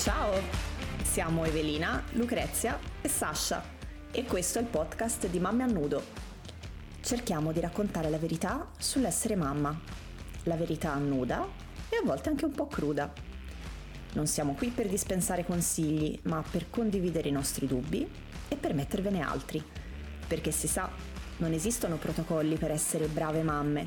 Ciao, siamo Evelina, Lucrezia e Sasha e questo è il podcast di Mamme a Nudo. Cerchiamo di raccontare la verità sull'essere mamma, la verità nuda e a volte anche un po' cruda. Non siamo qui per dispensare consigli, ma per condividere i nostri dubbi e per mettervene altri, perché si sa, non esistono protocolli per essere brave mamme,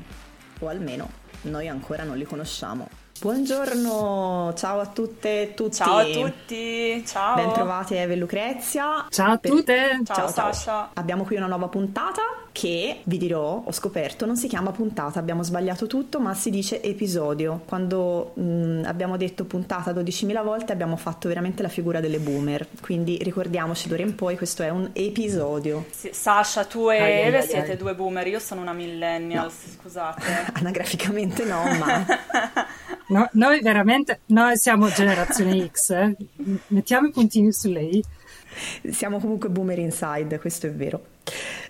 o almeno noi ancora non li conosciamo. Buongiorno, ciao a tutte e tutti. Ciao a tutti, ciao. Bentrovate Eve e Lucrezia. Ciao a tutte. Ciao, ciao Sasha. Abbiamo qui una nuova puntata che, vi dirò, ho scoperto, non si chiama puntata, abbiamo sbagliato tutto, ma si dice episodio. Quando mh, abbiamo detto puntata 12.000 volte abbiamo fatto veramente la figura delle boomer, quindi ricordiamoci d'ora in poi questo è un episodio. Sì, Sasha, tu e ai, Eve ai, siete ai. due boomer, io sono una millennial, no. scusate. Anagraficamente no, ma... No, noi veramente, noi siamo generazione X, eh? mettiamo i puntini su lei. Siamo comunque boomer inside, questo è vero.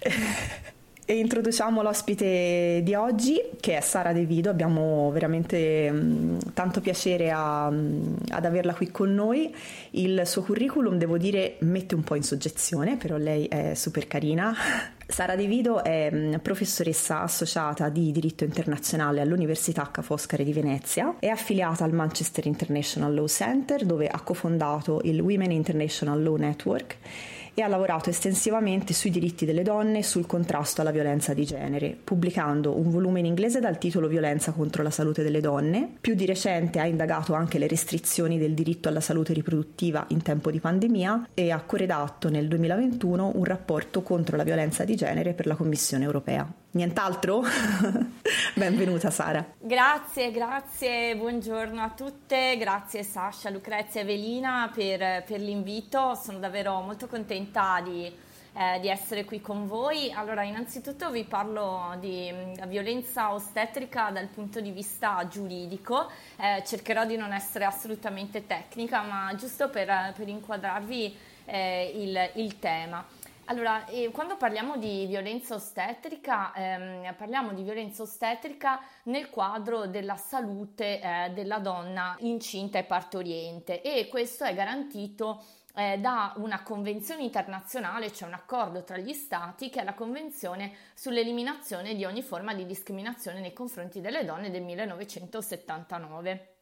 E introduciamo l'ospite di oggi che è Sara De Vido, abbiamo veramente mh, tanto piacere a, mh, ad averla qui con noi. Il suo curriculum, devo dire, mette un po' in soggezione, però lei è super carina. Sara De Vido è mh, professoressa associata di diritto internazionale all'Università Ca' Foscari di Venezia, è affiliata al Manchester International Law Center dove ha cofondato il Women International Law Network e ha lavorato estensivamente sui diritti delle donne e sul contrasto alla violenza di genere, pubblicando un volume in inglese dal titolo Violenza contro la salute delle donne. Più di recente ha indagato anche le restrizioni del diritto alla salute riproduttiva in tempo di pandemia e ha corredatto nel 2021 un rapporto contro la violenza di genere per la Commissione europea. Nient'altro? Benvenuta Sara. Grazie, grazie, buongiorno a tutte, grazie Sasha, Lucrezia e Evelina per, per l'invito, sono davvero molto contenta di, eh, di, essere qui con voi. Allora, innanzitutto vi parlo di mm, violenza ostetrica dal punto di vista giuridico, eh, cercherò di non essere assolutamente tecnica, ma giusto per, per inquadrarvi eh, il, il tema. Allora, eh, quando parliamo di violenza ostetrica, ehm, parliamo di violenza ostetrica nel quadro della salute eh, della donna incinta e partoriente e questo è garantito eh, da una convenzione internazionale, cioè un accordo tra gli stati, che è la Convenzione sull'eliminazione di ogni forma di discriminazione nei confronti delle donne del 1979.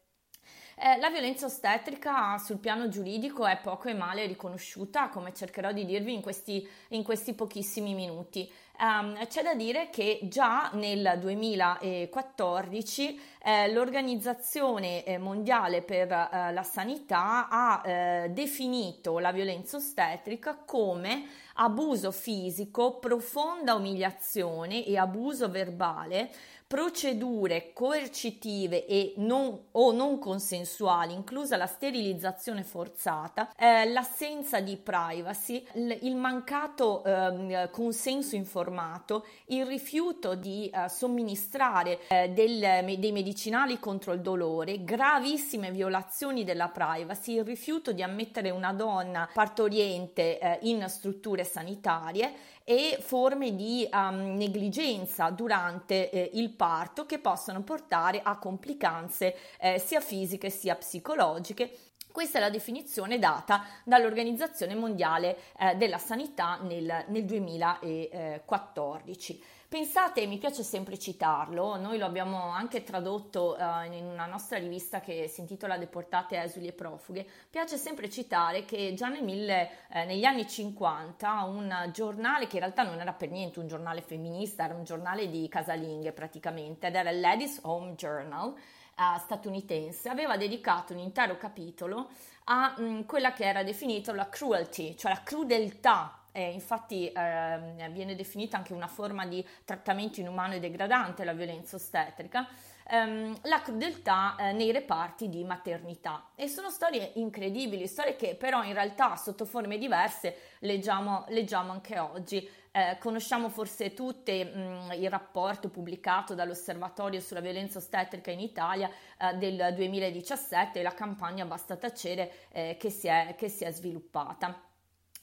Eh, la violenza ostetrica sul piano giuridico è poco e male riconosciuta, come cercherò di dirvi in questi, in questi pochissimi minuti. Um, c'è da dire che già nel 2014 eh, l'Organizzazione eh, Mondiale per eh, la Sanità ha eh, definito la violenza ostetrica come abuso fisico, profonda umiliazione e abuso verbale procedure coercitive e non, o non consensuali, inclusa la sterilizzazione forzata, eh, l'assenza di privacy, l- il mancato eh, consenso informato, il rifiuto di eh, somministrare eh, del, dei medicinali contro il dolore, gravissime violazioni della privacy, il rifiuto di ammettere una donna partoriente eh, in strutture sanitarie e forme di um, negligenza durante eh, il parto che possono portare a complicanze eh, sia fisiche sia psicologiche questa è la definizione data dall'Organizzazione Mondiale eh, della Sanità nel, nel 2014. Pensate, mi piace sempre citarlo, noi lo abbiamo anche tradotto uh, in una nostra rivista che si intitola Deportate, esuli e profughe, piace sempre citare che già nel mille, eh, negli anni 50 un giornale che in realtà non era per niente un giornale femminista, era un giornale di casalinghe praticamente, ed era il Ladies Home Journal, uh, statunitense, aveva dedicato un intero capitolo a mh, mm, quella che era definita la cruelty, cioè la crudeltà eh, infatti eh, viene definita anche una forma di trattamento inumano e degradante la violenza ostetrica, ehm, la crudeltà eh, nei reparti di maternità. E sono storie incredibili, storie che però in realtà sotto forme diverse leggiamo, leggiamo anche oggi. Eh, conosciamo forse tutte mh, il rapporto pubblicato dall'Osservatorio sulla violenza ostetrica in Italia eh, del 2017 e la campagna Basta tacere eh, che si, è, che si è sviluppata.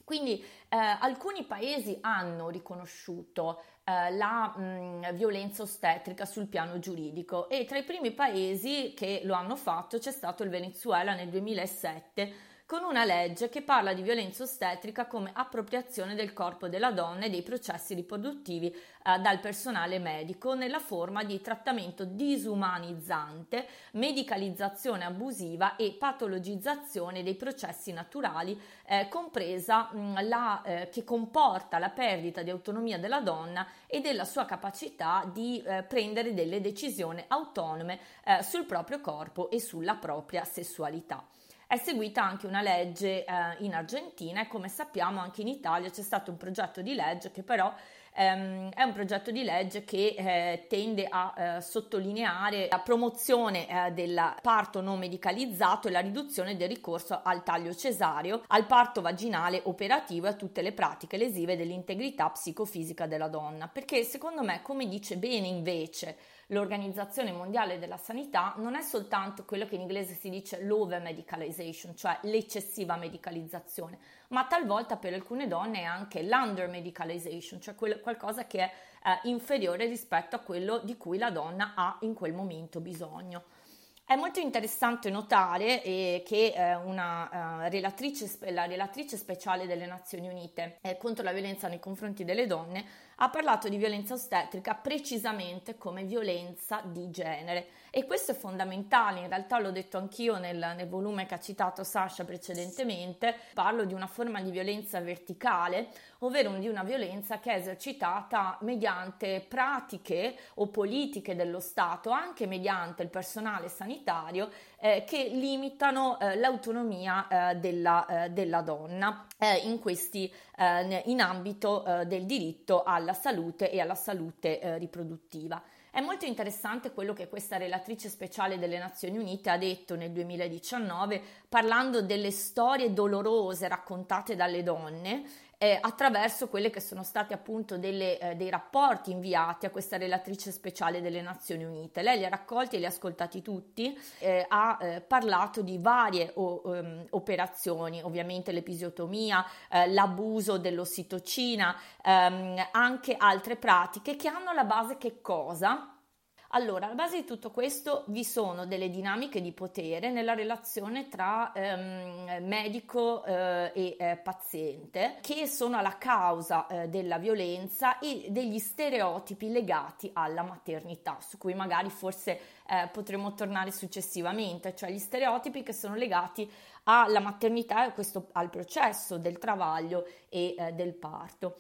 Quindi eh, alcuni paesi hanno riconosciuto eh, la mh, violenza ostetrica sul piano giuridico e tra i primi paesi che lo hanno fatto c'è stato il Venezuela nel 2007 con una legge che parla di violenza ostetrica come appropriazione del corpo della donna e dei processi riproduttivi eh, dal personale medico nella forma di trattamento disumanizzante, medicalizzazione abusiva e patologizzazione dei processi naturali, eh, compresa mh, la, eh, che comporta la perdita di autonomia della donna e della sua capacità di eh, prendere delle decisioni autonome eh, sul proprio corpo e sulla propria sessualità. È seguita anche una legge eh, in Argentina e come sappiamo anche in Italia c'è stato un progetto di legge che però ehm, è un progetto di legge che eh, tende a eh, sottolineare la promozione eh, del parto non medicalizzato e la riduzione del ricorso al taglio cesareo, al parto vaginale operativo e a tutte le pratiche lesive dell'integrità psicofisica della donna. Perché secondo me, come dice bene invece l'Organizzazione Mondiale della Sanità non è soltanto quello che in inglese si dice l'over medicalization, cioè l'eccessiva medicalizzazione, ma talvolta per alcune donne è anche l'under medicalization, cioè quel, qualcosa che è eh, inferiore rispetto a quello di cui la donna ha in quel momento bisogno. È molto interessante notare eh, che eh, una, uh, relatrice, la relatrice speciale delle Nazioni Unite eh, contro la violenza nei confronti delle donne ha parlato di violenza ostetrica precisamente come violenza di genere e questo è fondamentale, in realtà l'ho detto anch'io nel, nel volume che ha citato Sasha precedentemente, parlo di una forma di violenza verticale, ovvero di una violenza che è esercitata mediante pratiche o politiche dello Stato, anche mediante il personale sanitario, eh, che limitano eh, l'autonomia eh, della, eh, della, donna eh, in, questi, eh, in ambito del diritto alla salute e alla salute riproduttiva. È molto interessante quello che questa relatrice speciale delle Nazioni Unite ha detto nel 2019 parlando delle storie dolorose raccontate dalle donne eh, attraverso quelle che sono stati appunto delle, eh, dei rapporti inviati a questa relatrice speciale delle Nazioni Unite. Lei li ha raccolti e li ha ascoltati tutti, eh, ha eh, parlato di varie o, um, operazioni, ovviamente l'episiotomia, eh, l'abuso dell'ossitocina, ehm, anche altre pratiche che hanno la base che cosa? Allora, alla base di tutto questo vi sono delle dinamiche di potere nella relazione tra ehm, medico eh, e eh, paziente che sono alla causa eh, della violenza e degli stereotipi legati alla maternità, su cui magari forse eh, potremo tornare successivamente, cioè gli stereotipi che sono legati alla maternità e questo, al processo del travaglio e eh, del parto.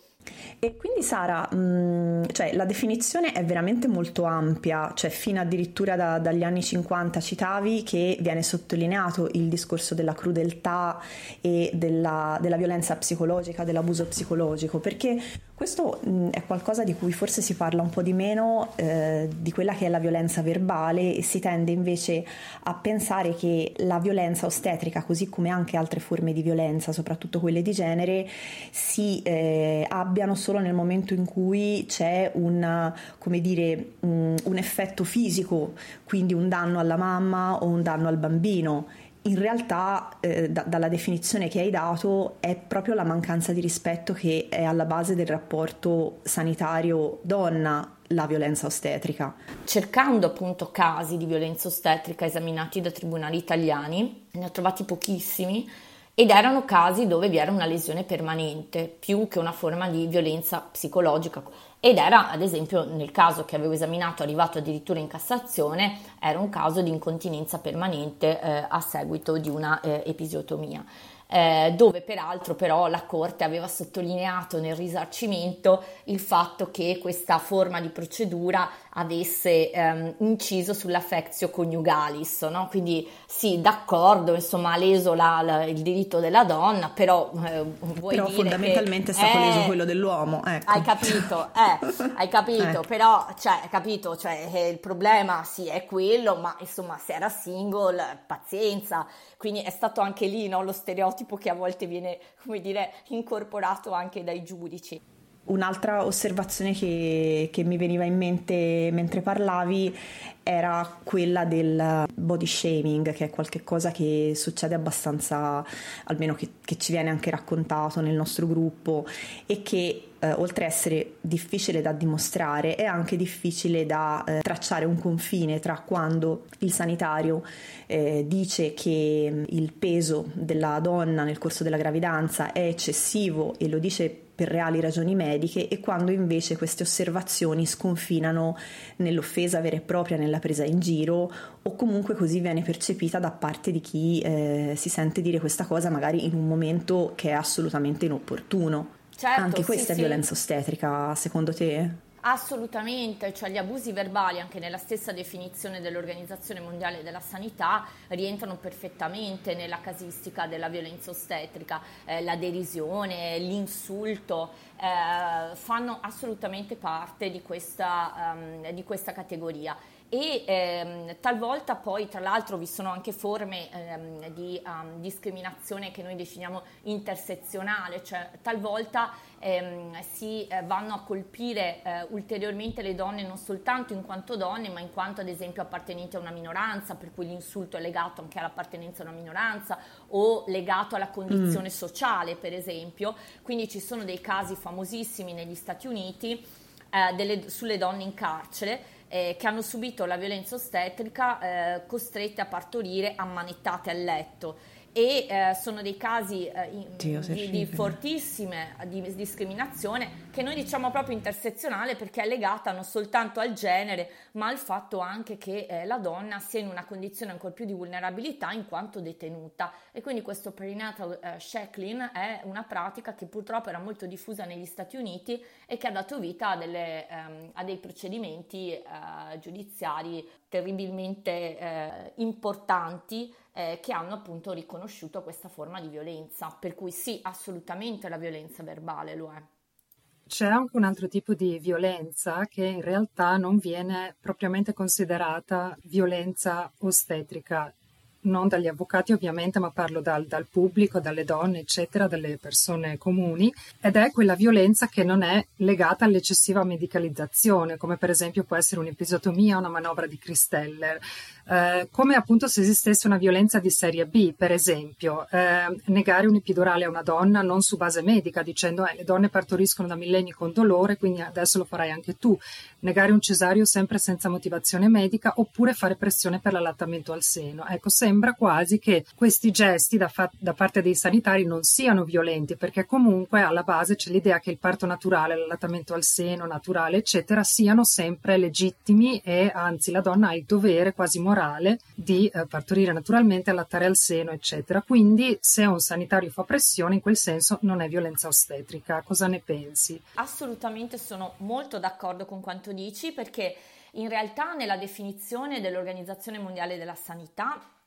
E quindi Sara, mh, mm, cioè, la definizione è veramente molto ampia, cioè fino addirittura da, dagli anni 50 citavi che viene sottolineato il discorso della crudeltà e della, della violenza psicologica, dell'abuso psicologico, perché questo mh, è qualcosa di cui forse si parla un po' di meno eh, di quella che è la violenza verbale e si tende invece a pensare che la violenza ostetrica, così come anche altre forme di violenza, soprattutto quelle di genere, si eh, abbiano solo nel momento in cui c'è un, come dire, un, un effetto fisico, quindi un danno alla mamma o un danno al bambino in realtà eh, da, dalla definizione che hai dato è proprio la mancanza di rispetto che è alla base del rapporto sanitario donna la violenza ostetrica. Cercando appunto casi di violenza ostetrica esaminati da tribunali italiani, ne ho trovati pochissimi ed erano casi dove vi era una lesione permanente più che una forma di violenza psicologica ed era ad esempio nel caso che avevo esaminato arrivato addirittura in Cassazione era un caso di incontinenza permanente eh, a seguito di una eh, episiotomia eh, dove peraltro però la Corte aveva sottolineato nel risarcimento il fatto che questa forma di procedura avesse ehm, inciso sull'affectio coniugalis, no? quindi sì, d'accordo, insomma ha leso la, la, il diritto della donna, però eh, vuoi però fondamentalmente che, è stato eh, leso quello dell'uomo, ecco. Hai capito, eh, hai capito, però, cioè, capito, cioè, eh, il problema sì è quello, ma insomma se era single, pazienza, quindi è stato anche lì no, lo stereotipo che a volte viene, come dire, incorporato anche dai giudici. Un'altra osservazione che, che, mi veniva in mente mentre parlavi era quella del body shaming, che è qualcosa che succede abbastanza, almeno che, che ci viene anche raccontato nel nostro gruppo, e che eh, oltre a essere difficile da dimostrare, è anche difficile da eh, tracciare un confine tra quando il sanitario eh, dice che mm, il peso della donna nel corso della gravidanza è eccessivo e lo dice per reali ragioni mediche e quando invece queste osservazioni sconfinano nell'offesa vera e propria, nella presa in giro o comunque così viene percepita da parte di chi eh, si sente dire questa cosa magari in un momento che è assolutamente inopportuno. Certo, Anche questa sì, è violenza sì. ostetrica, secondo te? Assolutamente, cioè gli abusi verbali anche nella stessa definizione dell'Organizzazione Mondiale della Sanità rientrano perfettamente nella casistica della violenza ostetrica, eh, la derisione, l'insulto eh, fanno assolutamente parte di questa, um, di questa categoria e ehm, talvolta poi tra l'altro vi sono anche forme ehm, di um, discriminazione che noi definiamo intersezionale, cioè talvolta ehm, si eh, vanno a colpire eh, ulteriormente le donne non soltanto in quanto donne ma in quanto ad esempio appartenenti a una minoranza, per cui l'insulto è legato anche all'appartenenza a una minoranza o legato alla condizione mm. sociale per esempio, quindi ci sono dei casi famosissimi negli Stati Uniti eh, delle, sulle donne in carcere eh, che hanno subito la violenza ostetrica eh, costrette a partorire ammanettate a letto e eh, sono dei casi eh, Dio, di, di, fortissime di discriminazione che noi diciamo proprio intersezionale perché è legata non soltanto al genere ma al fatto anche che eh, la donna sia in una condizione ancora più di vulnerabilità in quanto detenuta. E quindi questo perinatal eh, shackling è una pratica che purtroppo era molto diffusa negli Stati Uniti e che ha dato vita a, delle, ehm, a dei procedimenti eh, giudiziari terribilmente eh, importanti eh, che hanno appunto riconosciuto questa forma di violenza, per cui sì, assolutamente la violenza verbale lo è. C'è anche un altro tipo di violenza che in realtà non viene propriamente considerata violenza ostetrica, non dagli avvocati ovviamente, ma parlo dal, dal, pubblico, dalle donne, eccetera, dalle persone comuni, ed è quella violenza che non è legata all'eccessiva medicalizzazione, come per esempio può essere un'episotomia una manovra di Christeller. Eh, come appunto se esistesse una violenza di serie B, per esempio, eh, negare un epidurale a una donna non su base medica, dicendo eh, le donne partoriscono da millenni con dolore, quindi adesso lo farai anche tu, negare un cesario sempre senza motivazione medica, oppure fare pressione per l'allattamento al seno. Ecco, sembra quasi che questi gesti da, fa- da parte dei sanitari non siano violenti, perché comunque alla base c'è l'idea che il parto naturale, l'allattamento al seno naturale, eccetera, siano sempre legittimi e anzi la donna ha il dovere quasi morale di eh, partorire naturalmente, allattare al seno, eccetera. Quindi se un sanitario fa pressione, in quel senso non è violenza ostetrica. Cosa ne pensi? Assolutamente sono molto d'accordo con quanto dici perché in realtà nella definizione dell'Organizzazione Mondiale della Sanità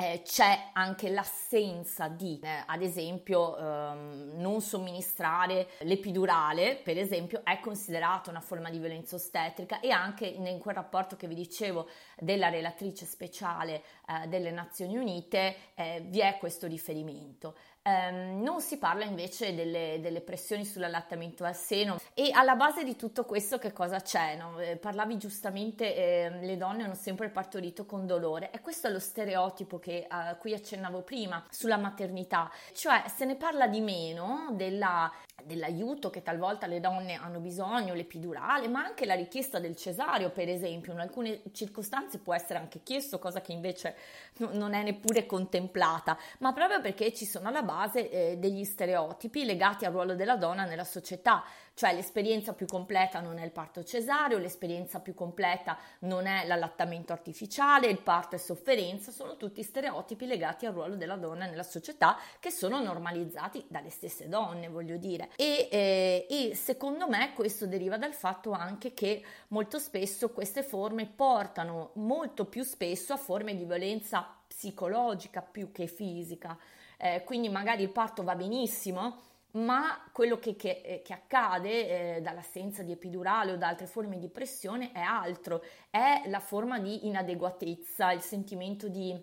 eh, c'è anche l'assenza di, eh, ad esempio, ehm, non somministrare l'epidurale, per esempio, è considerata una forma di violenza ostetrica e anche in quel rapporto che vi dicevo della relatrice speciale eh, delle Nazioni Unite eh, vi è questo riferimento. Um, non si parla invece delle, delle, pressioni sull'allattamento al seno e alla base di tutto questo che cosa c'è? No? Eh, parlavi giustamente, eh, le donne hanno sempre partorito con dolore e questo è lo stereotipo che, a cui accennavo prima sulla maternità, cioè se ne parla di meno della, dell'aiuto che talvolta le donne hanno bisogno, l'epidurale, ma anche la richiesta del cesareo per esempio, in alcune circostanze può essere anche chiesto, cosa che invece non è neppure contemplata, ma proprio perché ci sono alla base eh, degli stereotipi legati al ruolo della donna nella società, cioè l'esperienza più completa non è il parto cesareo, l'esperienza più completa non è l'allattamento artificiale, il parto è sofferenza, sono tutti stereotipi legati al ruolo della donna nella società che sono normalizzati dalle stesse donne, voglio dire. E, eh, e secondo me questo deriva dal fatto anche che molto spesso queste forme portano molto più spesso a forme di violenza psicologica più che fisica. Eh, quindi magari il parto va benissimo, ma quello che, che, eh, che accade eh, dall'assenza di epidurale o da altre forme di pressione è altro, è la forma di inadeguatezza, il sentimento di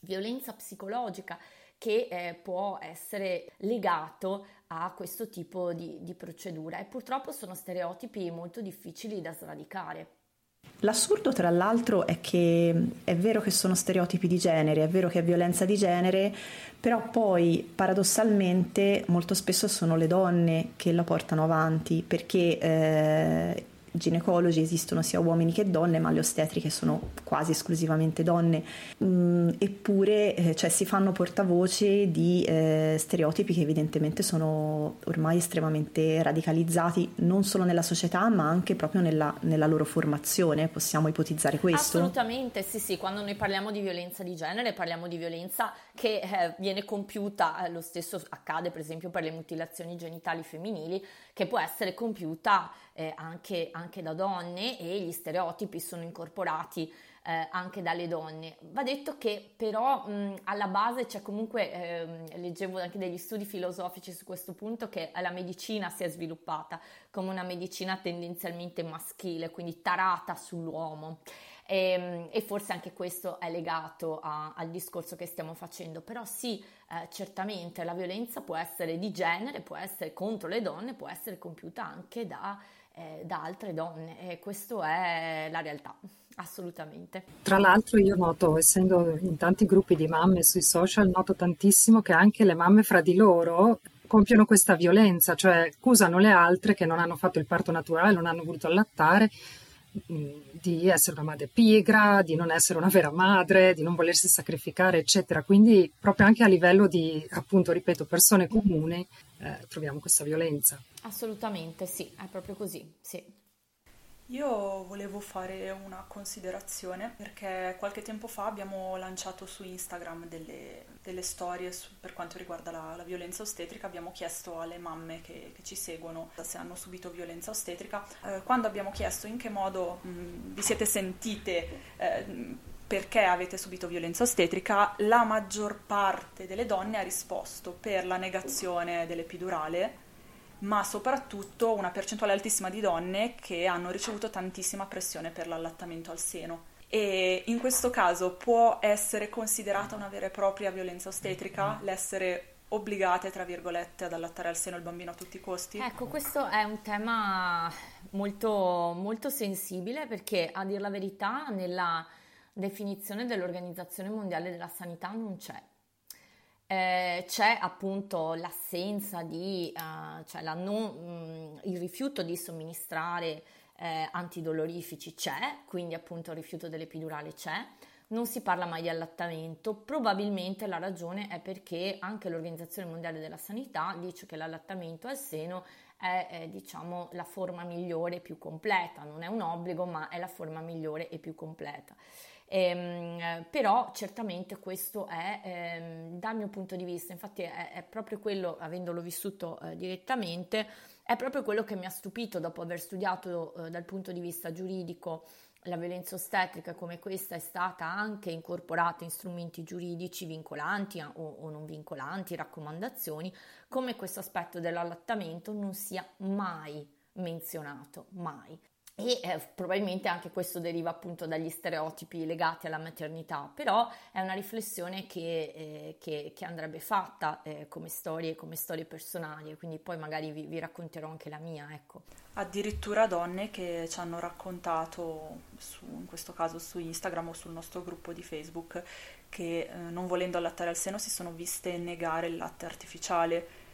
violenza psicologica che eh, può essere legato a questo tipo di, di procedura e purtroppo sono stereotipi molto difficili da sradicare. L'assurdo, tra l'altro, è che è vero che sono stereotipi di genere, è vero che è violenza di genere, però poi paradossalmente molto spesso sono le donne che la portano avanti perché eh, ginecologi esistono sia uomini che donne, ma le ostetriche sono quasi esclusivamente donne, mm, eppure eh, cioè, si fanno portavoce di eh, stereotipi che evidentemente sono ormai estremamente radicalizzati non solo nella società ma anche proprio nella, nella loro formazione, possiamo ipotizzare questo? Assolutamente, sì sì, quando noi parliamo di violenza di genere parliamo di violenza che eh, viene compiuta, eh, lo stesso accade per esempio per le mutilazioni genitali femminili, che può essere compiuta eh, anche, anche, da donne e gli stereotipi sono incorporati eh, anche dalle donne. Va detto che però mh, alla base c'è comunque, eh, leggevo anche degli studi filosofici su questo punto, che la medicina si è sviluppata come una medicina tendenzialmente maschile, quindi tarata sull'uomo. E, ehm, e, forse anche questo è legato a, al discorso che stiamo facendo, però sì, eh, certamente la violenza può essere di genere, può essere contro le donne, può essere compiuta anche da eh, da altre donne e questo è la realtà, assolutamente. Tra l'altro io noto, essendo in tanti gruppi di mamme sui social, noto tantissimo che anche le mamme fra di loro compiono questa violenza, cioè accusano le altre che non hanno fatto il parto naturale, non hanno voluto allattare di essere una madre pigra, di non essere una vera madre, di non volersi sacrificare, eccetera. Quindi proprio anche a livello di, appunto, ripeto, persone comuni eh, troviamo questa violenza. Assolutamente, sì, è proprio così, sì. Io volevo fare una considerazione perché qualche tempo fa abbiamo lanciato su Instagram delle, delle storie su, per quanto riguarda la, la, violenza ostetrica, abbiamo chiesto alle mamme che, che, ci seguono se hanno subito violenza ostetrica, eh, quando abbiamo chiesto in che modo mh, vi siete sentite eh, perché avete subito violenza ostetrica, la maggior parte delle donne ha risposto per la negazione dell'epidurale ma soprattutto una percentuale altissima di donne che hanno ricevuto tantissima pressione per l'allattamento al seno. E in questo caso può essere considerata una vera e propria violenza ostetrica l'essere obbligate, tra virgolette, ad allattare al seno il bambino a tutti i costi? Ecco, questo è un tema molto, molto sensibile perché, a dir la verità, nella definizione dell'Organizzazione Mondiale della Sanità non c'è eh, c'è appunto l'assenza di, uh, cioè la non, mh, il rifiuto di somministrare eh, antidolorifici c'è, quindi appunto il rifiuto dell'epidurale c'è, non si parla mai di allattamento, probabilmente la ragione è perché anche l'Organizzazione Mondiale della Sanità dice che l'allattamento al seno è eh, diciamo la forma migliore e più completa, non è un obbligo ma è la forma migliore e più completa. Ehm, però certamente questo è ehm, dal mio punto di vista, infatti è, è proprio quello, avendolo vissuto eh, direttamente, è proprio quello che mi ha stupito dopo aver studiato eh, dal punto di vista giuridico la violenza ostetrica come questa è stata anche incorporata in strumenti giuridici vincolanti o, o, non vincolanti, raccomandazioni, come questo aspetto dell'allattamento non sia mai menzionato, mai e eh, probabilmente anche questo deriva appunto dagli stereotipi legati alla maternità, però è una riflessione che, eh, che, che andrebbe fatta eh, come, storie, come storie personali, quindi poi magari vi, vi, racconterò anche la mia. Ecco. Addirittura donne che ci hanno raccontato, su, in questo caso su Instagram o sul nostro gruppo di Facebook, che eh, non volendo allattare al seno si sono viste negare il latte artificiale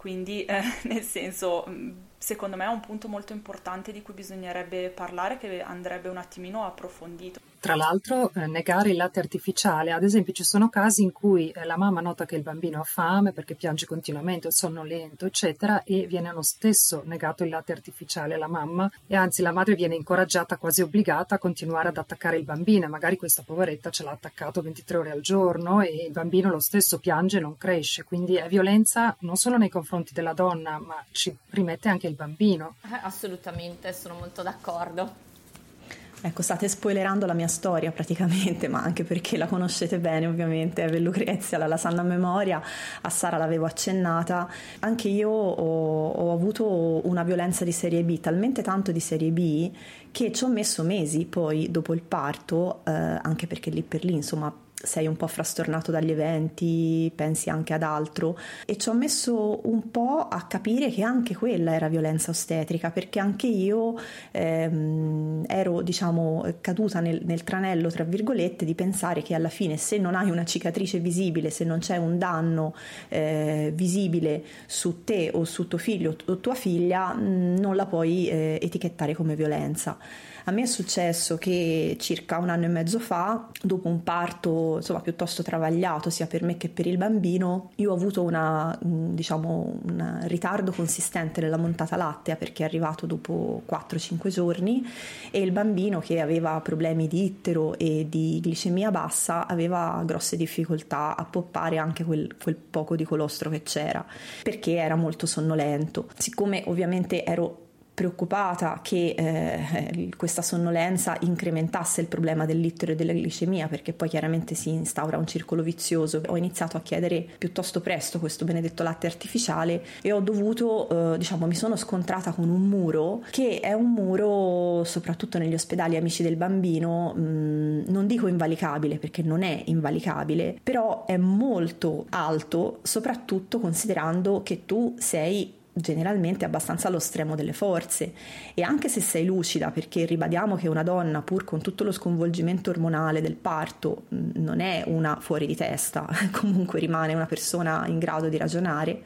quindi, eh, nel senso, mm, secondo me è un punto molto importante di cui bisognerebbe parlare, che andrebbe un attimino approfondito. Tra l'altro, eh, negare il latte artificiale, ad esempio, ci sono casi in cui eh, la mamma nota che il bambino ha fame perché piange continuamente, è sonnolento, eccetera, e viene lo stesso negato il latte artificiale alla mamma, e anzi la madre viene incoraggiata, quasi obbligata, a continuare ad attaccare il bambino. Magari questa poveretta ce l'ha attaccato 23 ore al giorno e il bambino lo stesso piange e non cresce. Quindi è violenza non solo nei confronti della donna, ma ci rimette anche il bambino. Eh, assolutamente, sono molto d'accordo. Ecco, state spoilerando la mia storia praticamente, ma anche perché la conoscete bene ovviamente, Eve Lucrezia, la lasagna a memoria, a Sara l'avevo accennata. Anche io ho, ho, avuto una violenza di serie B, talmente tanto di serie B che ci ho messo mesi poi dopo il parto, eh, anche perché lì per lì insomma sei un po' frastornato dagli eventi, pensi anche ad altro e ci ho messo un po' a capire che anche quella era violenza ostetrica perché anche io ehm, ero diciamo caduta nel, nel tranello tra virgolette di pensare che alla fine se non hai una cicatrice visibile, se non c'è un danno eh, visibile su te o su tuo figlio o tua figlia mm, non la puoi eh, etichettare come violenza. A me è successo che circa un anno e mezzo fa, dopo un parto insomma, piuttosto travagliato sia per me che per il bambino, io ho avuto una, diciamo, un ritardo consistente nella montata lattea perché è arrivato dopo 4-5 giorni e il bambino che aveva problemi di ittero e di glicemia bassa aveva grosse difficoltà a poppare anche quel, quel poco di colostro che c'era perché era molto sonnolento. Siccome ovviamente ero preoccupata che eh, questa sonnolenza incrementasse il problema dell'itero e della glicemia perché poi chiaramente si instaura un circolo vizioso. Ho iniziato a chiedere piuttosto presto questo benedetto latte artificiale e ho dovuto, eh, diciamo, mi sono scontrata con un muro che è un muro, soprattutto negli ospedali amici del bambino, mh, mm, non dico invalicabile perché non è invalicabile, però è molto alto, soprattutto considerando che tu sei generalmente abbastanza allo stremo delle forze. E anche se sei lucida perché ribadiamo che una donna pur con tutto lo sconvolgimento ormonale del parto non è una fuori di testa comunque rimane una persona in grado di ragionare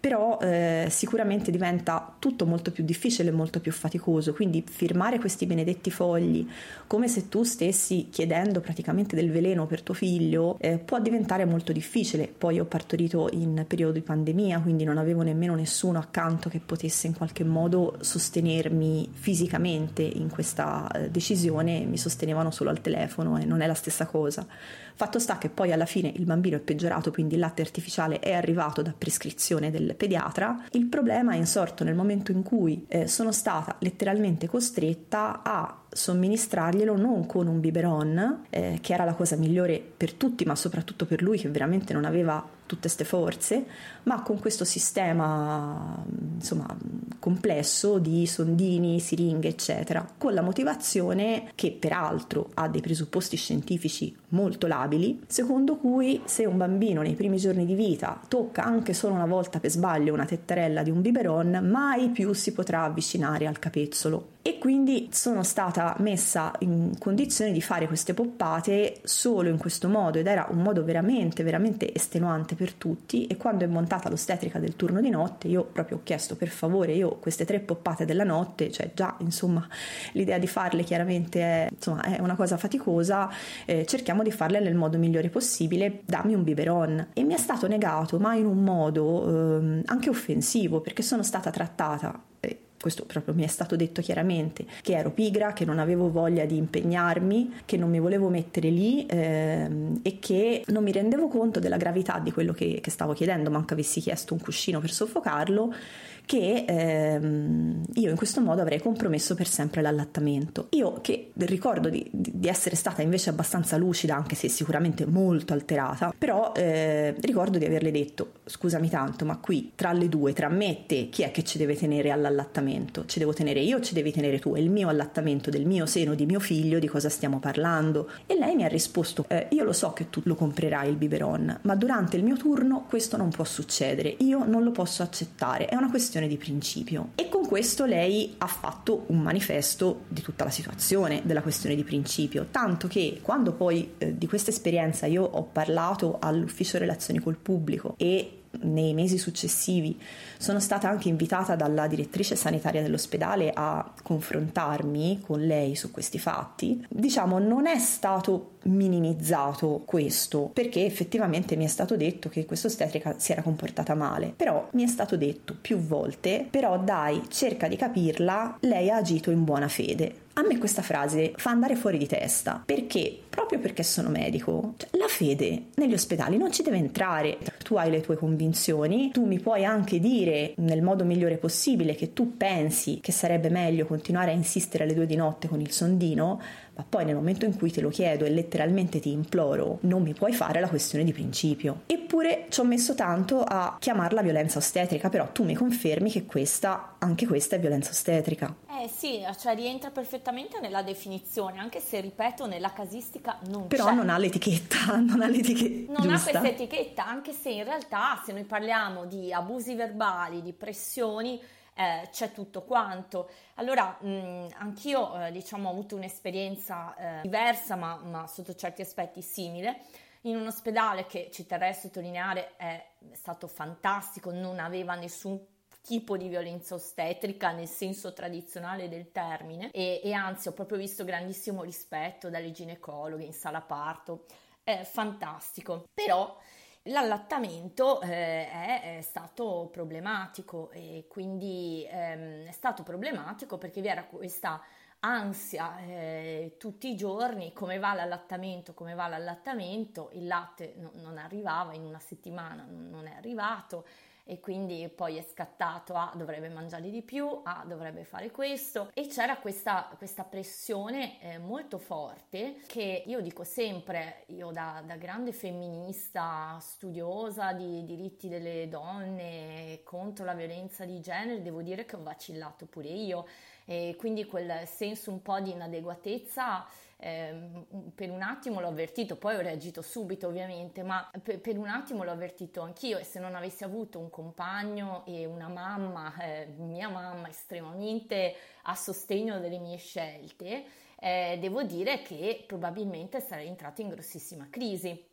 però eh, sicuramente diventa tutto molto più difficile e molto più faticoso, quindi firmare questi benedetti fogli come se tu stessi chiedendo praticamente del veleno per tuo figlio eh, può diventare molto difficile. Poi ho partorito in periodo di pandemia, quindi non avevo nemmeno nessuno accanto che potesse in qualche modo sostenermi fisicamente in questa eh, decisione, mi sostenevano solo al telefono e non è la stessa cosa. Fatto sta che poi alla fine il bambino è peggiorato, quindi il latte artificiale è arrivato da prescrizione del pediatra. Il problema è insorto nel momento in cui eh, sono stata letteralmente costretta a somministrarglielo non con un biberon, eh, che era la cosa migliore per tutti, ma soprattutto per lui che veramente non aveva tutte queste forze, ma con questo sistema insomma, complesso di sondini, siringhe, eccetera, con la motivazione che peraltro ha dei presupposti scientifici molto labili, secondo cui se un bambino nei primi giorni di vita tocca anche solo una volta per sbaglio una tettarella di un biberon, mai più si potrà avvicinare al capezzolo e quindi sono stata messa in condizione di fare queste poppate solo in questo modo ed era un modo veramente veramente estenuante per tutti. E quando è montata l'ostetrica del turno di notte io proprio ho chiesto per favore io queste tre poppate della notte cioè già insomma l'idea di farle chiaramente è, insomma, è una cosa faticosa eh, cerchiamo di farle nel modo migliore possibile dammi un biberon. E mi è stato negato ma in un modo eh, anche offensivo perché sono stata trattata questo proprio mi è stato detto chiaramente, che ero pigra, che non avevo voglia di impegnarmi, che non mi volevo mettere lì ehm, e che non mi rendevo conto della gravità di quello che, che stavo chiedendo, manco avessi chiesto un cuscino per soffocarlo che ehm, io in questo modo avrei compromesso per sempre l'allattamento. Io che ricordo di, di, essere stata invece abbastanza lucida, anche se sicuramente molto alterata, però eh, ricordo di averle detto scusami tanto, ma qui tra le due, tra me e te, chi è che ci deve tenere all'allattamento? Ci devo tenere io o ci devi tenere tu? È il mio allattamento del mio seno, di mio figlio, di cosa stiamo parlando? E lei mi ha risposto, eh, io lo so che tu lo comprerai il biberon, ma durante il mio turno questo non può succedere, io non lo posso accettare, è una questione questione di principio. E con questo lei ha fatto un manifesto di tutta la situazione della questione di principio, tanto che quando poi eh, di questa esperienza io ho parlato all'ufficio relazioni col pubblico e nei mesi successivi sono stata anche invitata dalla direttrice sanitaria dell'ospedale a confrontarmi con lei su questi fatti. Diciamo, non è stato minimizzato questo perché effettivamente mi è stato detto che questa ostetrica si era comportata male, però mi è stato detto più volte, però dai, cerca di capirla, lei ha agito in buona fede. A me questa frase fa andare fuori di testa perché proprio perché sono medico, cioè, la fede negli ospedali non ci deve entrare. Tu hai le tue convinzioni, tu mi puoi anche dire nel modo migliore possibile che tu pensi che sarebbe meglio continuare a insistere alle due di notte con il sondino, ma poi nel momento in cui te lo chiedo e letteralmente ti imploro, non mi puoi fare la questione di principio. Eppure ci ho messo tanto a chiamarla violenza ostetrica, però tu mi confermi che questa, anche questa è violenza ostetrica. Eh sì, cioè rientra perfettamente nella definizione, anche se ripeto nella casistica non però c'è. Però non ha l'etichetta, non ha l'etichetta Non giusta. ha questa etichetta, anche se in realtà se noi parliamo di abusi verbali, di pressioni, eh, c'è tutto quanto. Allora, mh, anch'io eh, diciamo ho avuto un'esperienza eh, diversa, ma, ma, sotto certi aspetti simile, in un ospedale che ci terrei a sottolineare è stato fantastico, non aveva nessun tipo di violenza ostetrica nel senso tradizionale del termine e, e anzi ho proprio visto grandissimo rispetto dalle ginecologhe in sala parto, è fantastico. Però L'allattamento eh, è, è, stato problematico e quindi ehm, è stato problematico perché vi era questa ansia eh, tutti i giorni, come va l'allattamento, come va l'allattamento, il latte no, non arrivava in una settimana, non, è arrivato, e quindi poi è scattato a dovrebbe mangiare di più, a dovrebbe fare questo. E c'era questa, questa pressione eh, molto forte che io dico sempre, io da, da grande femminista, studiosa di diritti delle donne contro la violenza di genere, devo dire che ho vacillato pure io. E quindi quel senso un po' di inadeguatezza eh, per un attimo l'ho avvertito, poi ho reagito subito ovviamente, ma per, per, un attimo l'ho avvertito anch'io e se non avessi avuto un compagno e una mamma, eh, mia mamma estremamente a sostegno delle mie scelte, eh, devo dire che probabilmente sarei entrata in grossissima crisi.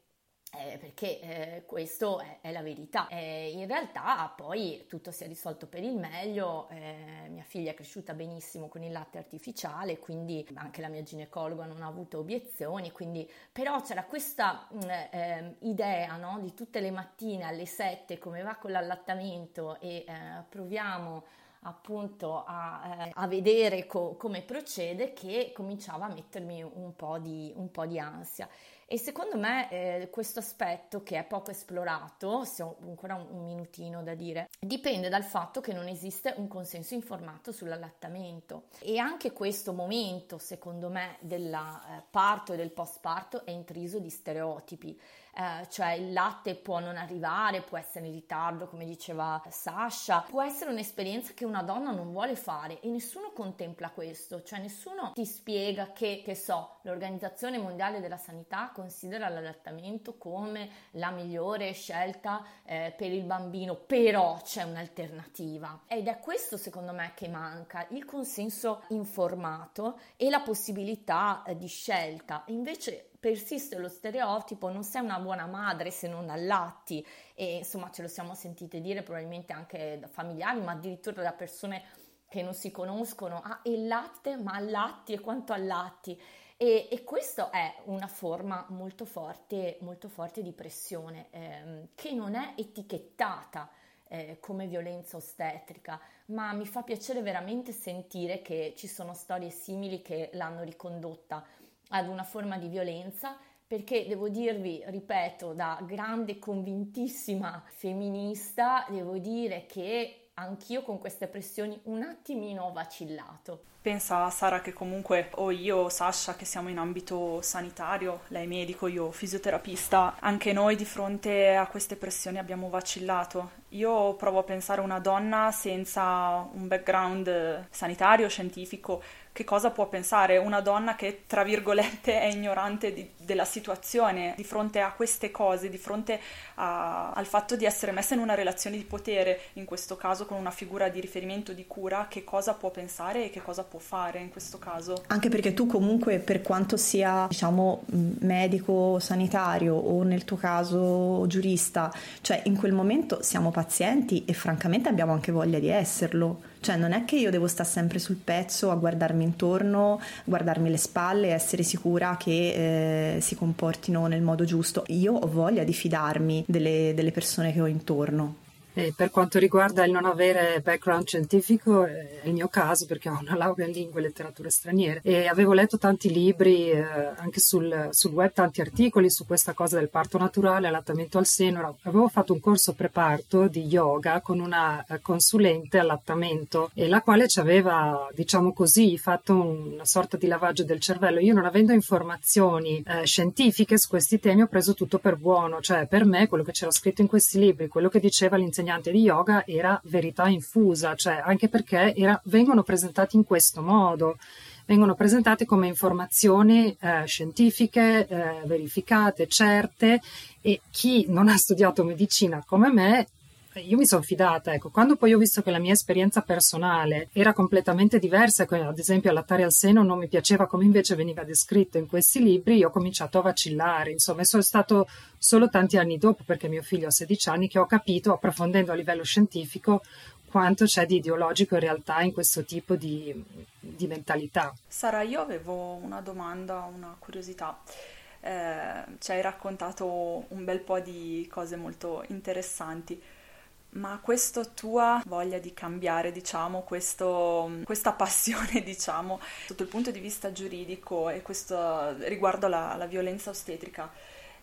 Eh, perché eh, questo è, è, la verità. Eh, in realtà poi tutto si è risolto per il meglio, eh, mia figlia è cresciuta benissimo con il latte artificiale, quindi anche la mia ginecologa non ha avuto obiezioni, quindi, però c'era questa mm, ehm, idea no, di tutte le mattine alle 7 come va con l'allattamento e eh, proviamo appunto a, eh, a vedere co- come procede che cominciava a mettermi un po' di, un po di ansia. E secondo me eh, questo aspetto che è poco esplorato, se ho ancora un, un, minutino da dire, dipende dal fatto che non esiste un consenso informato sull'allattamento. E anche questo momento, secondo me, del eh, parto e del post parto è intriso di stereotipi eh, cioè il latte può non arrivare, può essere in ritardo, come diceva Sasha, può essere un'esperienza che una donna non vuole fare e nessuno contempla questo, cioè nessuno ti spiega che, che so, l'Organizzazione Mondiale della Sanità considera l'allattamento come la migliore scelta eh, per il bambino, però c'è un'alternativa. Ed è questo secondo me che manca, il consenso informato e la possibilità eh, di scelta. Invece persiste lo stereotipo, non sei una buona madre se non allatti. E insomma ce lo siamo sentite dire probabilmente anche da familiari, ma addirittura da persone che non si conoscono, ah il latte, ma allatti? E quanto allatti. E, e questa è una forma molto forte, molto forte di pressione ehm, che non è etichettata eh, come violenza ostetrica, ma mi fa piacere veramente sentire che ci sono storie simili che l'hanno ricondotta ad una forma di violenza perché devo dirvi, ripeto, da grande convintissima femminista, devo dire che anch'io con queste pressioni un attimino ho vacillato. Pensa Sara che comunque o io o Sasha che siamo in ambito sanitario, lei medico, io fisioterapista, anche noi di fronte a queste pressioni abbiamo vacillato. Io provo a pensare a una donna senza un background sanitario, scientifico, che cosa può pensare una donna che, tra virgolette, è ignorante di, della situazione di fronte a queste cose, di fronte a, al fatto di essere messa in una relazione di potere, in questo caso con una figura di riferimento di cura, che cosa può pensare e che cosa può fare in questo caso? Anche perché tu comunque, per quanto sia, diciamo, medico sanitario o nel tuo caso giurista, cioè in quel momento siamo pazienti e francamente abbiamo anche voglia di esserlo cioè non è che io devo stare sempre sul pezzo a guardarmi intorno, guardarmi le spalle e essere sicura che eh, si comportino nel modo giusto. Io ho voglia di fidarmi delle, delle persone che ho intorno. E per quanto riguarda il non avere background scientifico, è il mio caso perché ho una laurea in lingue e letterature straniere e avevo letto tanti libri, eh, anche sul, sul, web, tanti articoli su questa cosa del parto naturale, allattamento al seno. Avevo fatto un corso preparto di yoga con una eh, consulente allattamento e la quale ci aveva, diciamo così, fatto una sorta di lavaggio del cervello. Io non avendo informazioni eh, scientifiche su questi temi ho preso tutto per buono, cioè per me quello che c'era scritto in questi libri, quello che diceva l'insegnante insegnante di yoga era verità infusa, cioè anche perché era, vengono presentati in questo modo, vengono presentati come informazioni eh, scientifiche, eh, verificate, certe e chi non ha studiato medicina come me io mi sono fidata, ecco, quando poi ho visto che la mia esperienza personale era completamente diversa, ad esempio allattare al seno non mi piaceva come invece veniva descritto in questi libri, io ho cominciato a vacillare, insomma, sono stato solo tanti anni dopo, perché mio figlio ha 16 anni, che ho capito, approfondendo a livello scientifico, quanto c'è di ideologico in realtà in questo tipo di, di mentalità. Sara, io avevo una domanda, una curiosità. Eh, ci hai raccontato un bel po' di cose molto interessanti ma questa tua voglia di cambiare, diciamo, questo, questa passione, diciamo, sotto il punto di vista giuridico e questo riguardo alla, violenza ostetrica,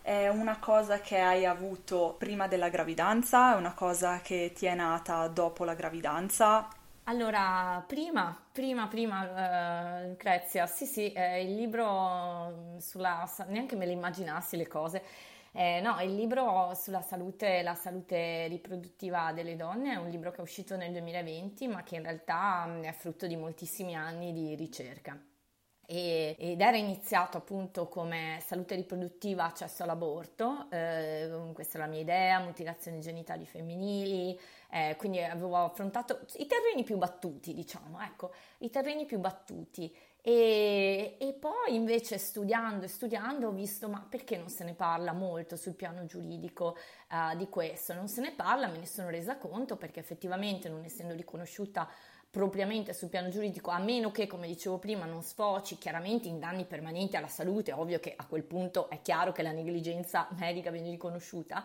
è una cosa che hai avuto prima della gravidanza? È una cosa che ti è nata dopo la gravidanza? Allora, prima, prima, prima, uh, Lucrezia, sì, sì, eh, il libro sulla... neanche me le immaginassi le cose. Eh, no, il libro sulla salute, la salute riproduttiva delle donne è un libro che è uscito nel 2020, ma che in realtà è frutto di moltissimi anni di ricerca. Ed era iniziato appunto come salute riproduttiva, accesso all'aborto, eh, questa è la mia idea, mutilazioni genitali femminili, eh, quindi avevo affrontato i terreni più battuti, diciamo, ecco, i terreni più battuti e, e, poi invece studiando e studiando ho visto ma perché non se ne parla molto sul piano giuridico uh, di questo? Non se ne parla, me ne sono resa conto perché effettivamente non essendo riconosciuta propriamente sul piano giuridico, a meno che, come dicevo prima, non sfoci chiaramente in danni permanenti alla salute, ovvio che a quel punto è chiaro che la negligenza medica viene riconosciuta,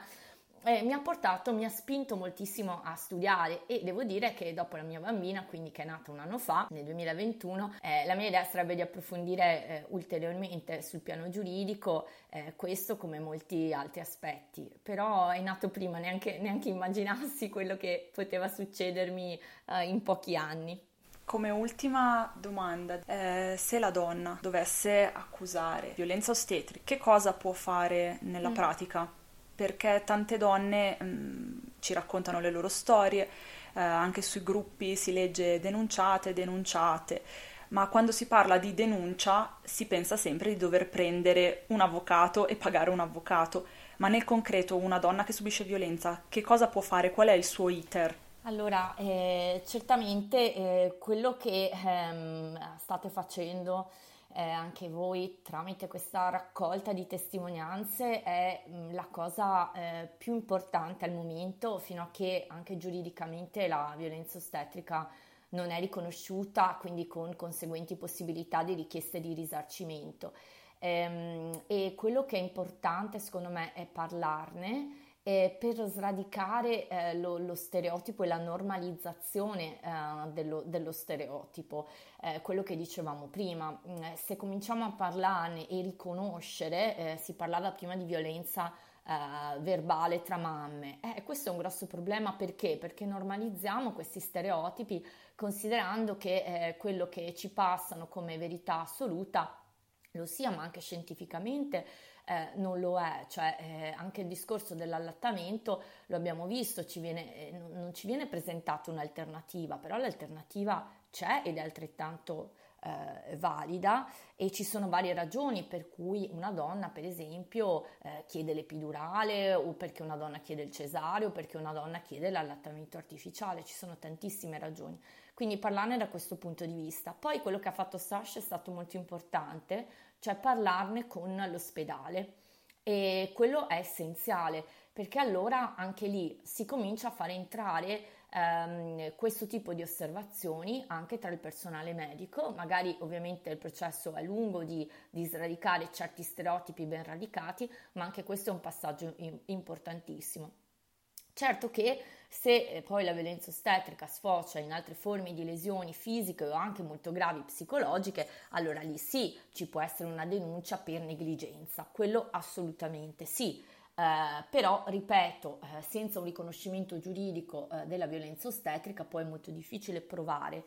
eh, mi ha portato, mi ha spinto moltissimo a studiare e devo dire che dopo la mia bambina, quindi che è nata un anno fa, nel 2021, eh, la mia idea sarebbe di approfondire eh, ulteriormente sul piano giuridico eh, questo come molti altri aspetti, però è nato prima, neanche, neanche immaginassi quello che poteva succedermi eh, in pochi anni. Come ultima domanda, eh, se la donna dovesse accusare violenza ostetrica, che cosa può fare nella mm. pratica? Perché tante donne mh, mm, ci raccontano le loro storie, eh, anche sui gruppi si legge denunciate, denunciate, ma quando si parla di denuncia si pensa sempre di dover prendere un avvocato e pagare un avvocato, ma nel concreto una donna che subisce violenza che cosa può fare? Qual è il suo iter? Allora, eh, certamente eh, quello che ehm, state facendo eh, anche voi tramite questa raccolta di testimonianze è mh, mm, la cosa eh, più importante al momento fino a che anche giuridicamente la violenza ostetrica non è riconosciuta, quindi con conseguenti possibilità di richieste di risarcimento. Ehm, e quello che è importante secondo me è parlarne eh, per sradicare eh, lo, lo, stereotipo e la normalizzazione eh, dello, dello, stereotipo, eh, quello che dicevamo prima. Mm, eh, se cominciamo a parlarne e riconoscere, eh, si parlava prima di violenza verbale tra mamme. questo è un grosso problema perché? Perché normalizziamo questi stereotipi considerando che quello che ci passano come verità assoluta lo sia, ma anche scientificamente eh, non lo è, cioè eh, anche il discorso dell'allattamento lo abbiamo visto, ci viene, eh, non ci viene presentata un'alternativa, però l'alternativa c'è ed è altrettanto eh, valida e ci sono varie ragioni per cui una donna, per esempio, eh, chiede l'epidurale o perché una donna chiede il cesareo perché una donna chiede l'allattamento artificiale, ci sono tantissime ragioni. Quindi parlarne da questo punto di vista. Poi quello che ha fatto Sasha è stato molto importante, cioè parlarne con l'ospedale. E quello è essenziale perché allora anche lì si comincia a fare entrare ehm, questo tipo di osservazioni anche tra il personale medico. Magari ovviamente il processo è lungo di, di sradicare certi stereotipi ben radicati, ma anche questo è un passaggio importantissimo. Certo che se eh, poi la violenza ostetrica sfocia in altre forme di lesioni fisiche o anche molto gravi psicologiche, allora lì sì, ci può essere una denuncia per negligenza, quello assolutamente sì. Eh, però, ripeto, eh, senza un riconoscimento giuridico eh, della violenza ostetrica poi è molto difficile provare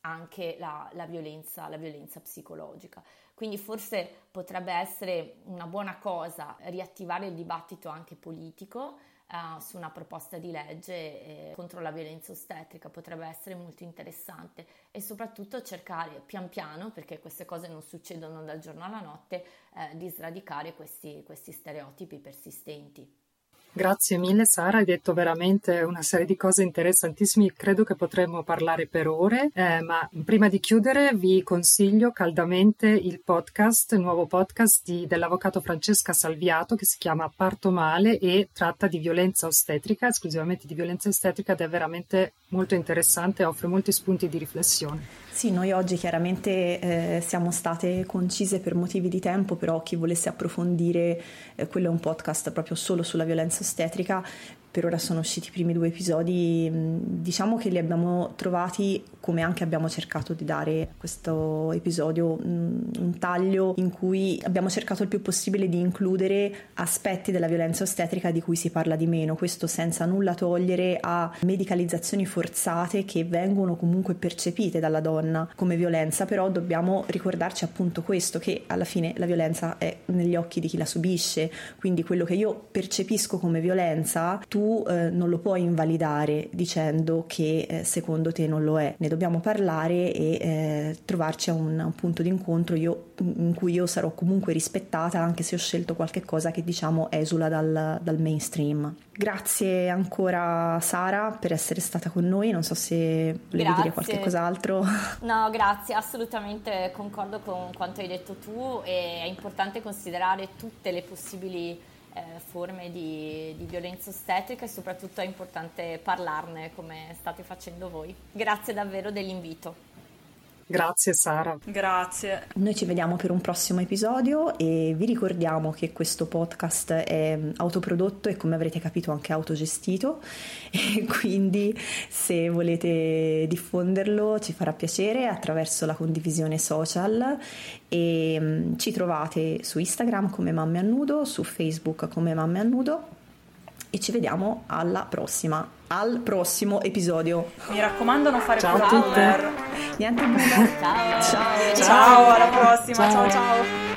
anche la, la, violenza, la violenza psicologica. Quindi forse potrebbe essere una buona cosa riattivare il dibattito anche politico uh, su una proposta di legge eh, contro la violenza ostetrica, potrebbe essere molto interessante e soprattutto cercare pian piano, perché queste cose non succedono dal giorno alla notte, eh, di sradicare questi, questi stereotipi persistenti. Grazie mille Sara, hai detto veramente una serie di cose interessantissime, credo che potremmo parlare per ore, eh, ma prima di chiudere vi consiglio caldamente il podcast, il nuovo podcast di, dell'avvocato Francesca Salviato che si chiama Parto Male e tratta di violenza ostetrica, esclusivamente di violenza ostetrica ed è veramente molto interessante e offre molti spunti di riflessione. Sì, noi oggi chiaramente eh, siamo state concise per motivi di tempo, però chi volesse approfondire, eh, quello è un podcast proprio solo sulla violenza ostetrica, per ora sono usciti i primi due episodi, diciamo che li abbiamo trovati come anche abbiamo cercato di dare a questo episodio un taglio in cui abbiamo cercato il più possibile di includere aspetti della violenza ostetrica di cui si parla di meno, questo senza nulla togliere a medicalizzazioni forzate che vengono comunque percepite dalla donna come violenza, però dobbiamo ricordarci appunto questo che alla fine la violenza è negli occhi di chi la subisce, quindi quello che io percepisco come violenza, tu eh, non lo puoi invalidare dicendo che eh, secondo te non lo è. Ne dobbiamo parlare e eh, trovarci a un, un punto di incontro io, in cui io sarò comunque rispettata anche se ho scelto qualche cosa che diciamo esula dal, dal mainstream. Grazie ancora Sara per essere stata con noi, non so se volevi grazie. dire qualche cos'altro. No, grazie, assolutamente concordo con quanto hai detto tu è importante considerare tutte le possibili eh, forme di, di, violenza ostetrica e soprattutto è importante parlarne come state facendo voi. Grazie davvero dell'invito. Grazie Sara. Grazie. Noi ci vediamo per un prossimo episodio e vi ricordiamo che questo podcast è autoprodotto e come avrete capito anche autogestito e quindi se volete diffonderlo ci farà piacere attraverso la condivisione social e mm, ci trovate su Instagram come Mamme a Nudo, su Facebook come Mamme a Nudo e ci vediamo alla prossima, al prossimo episodio. Mi raccomando non fare ciao a. Niente buona. ciao. Ciao. Ciao, alla prossima. ciao. ciao. ciao.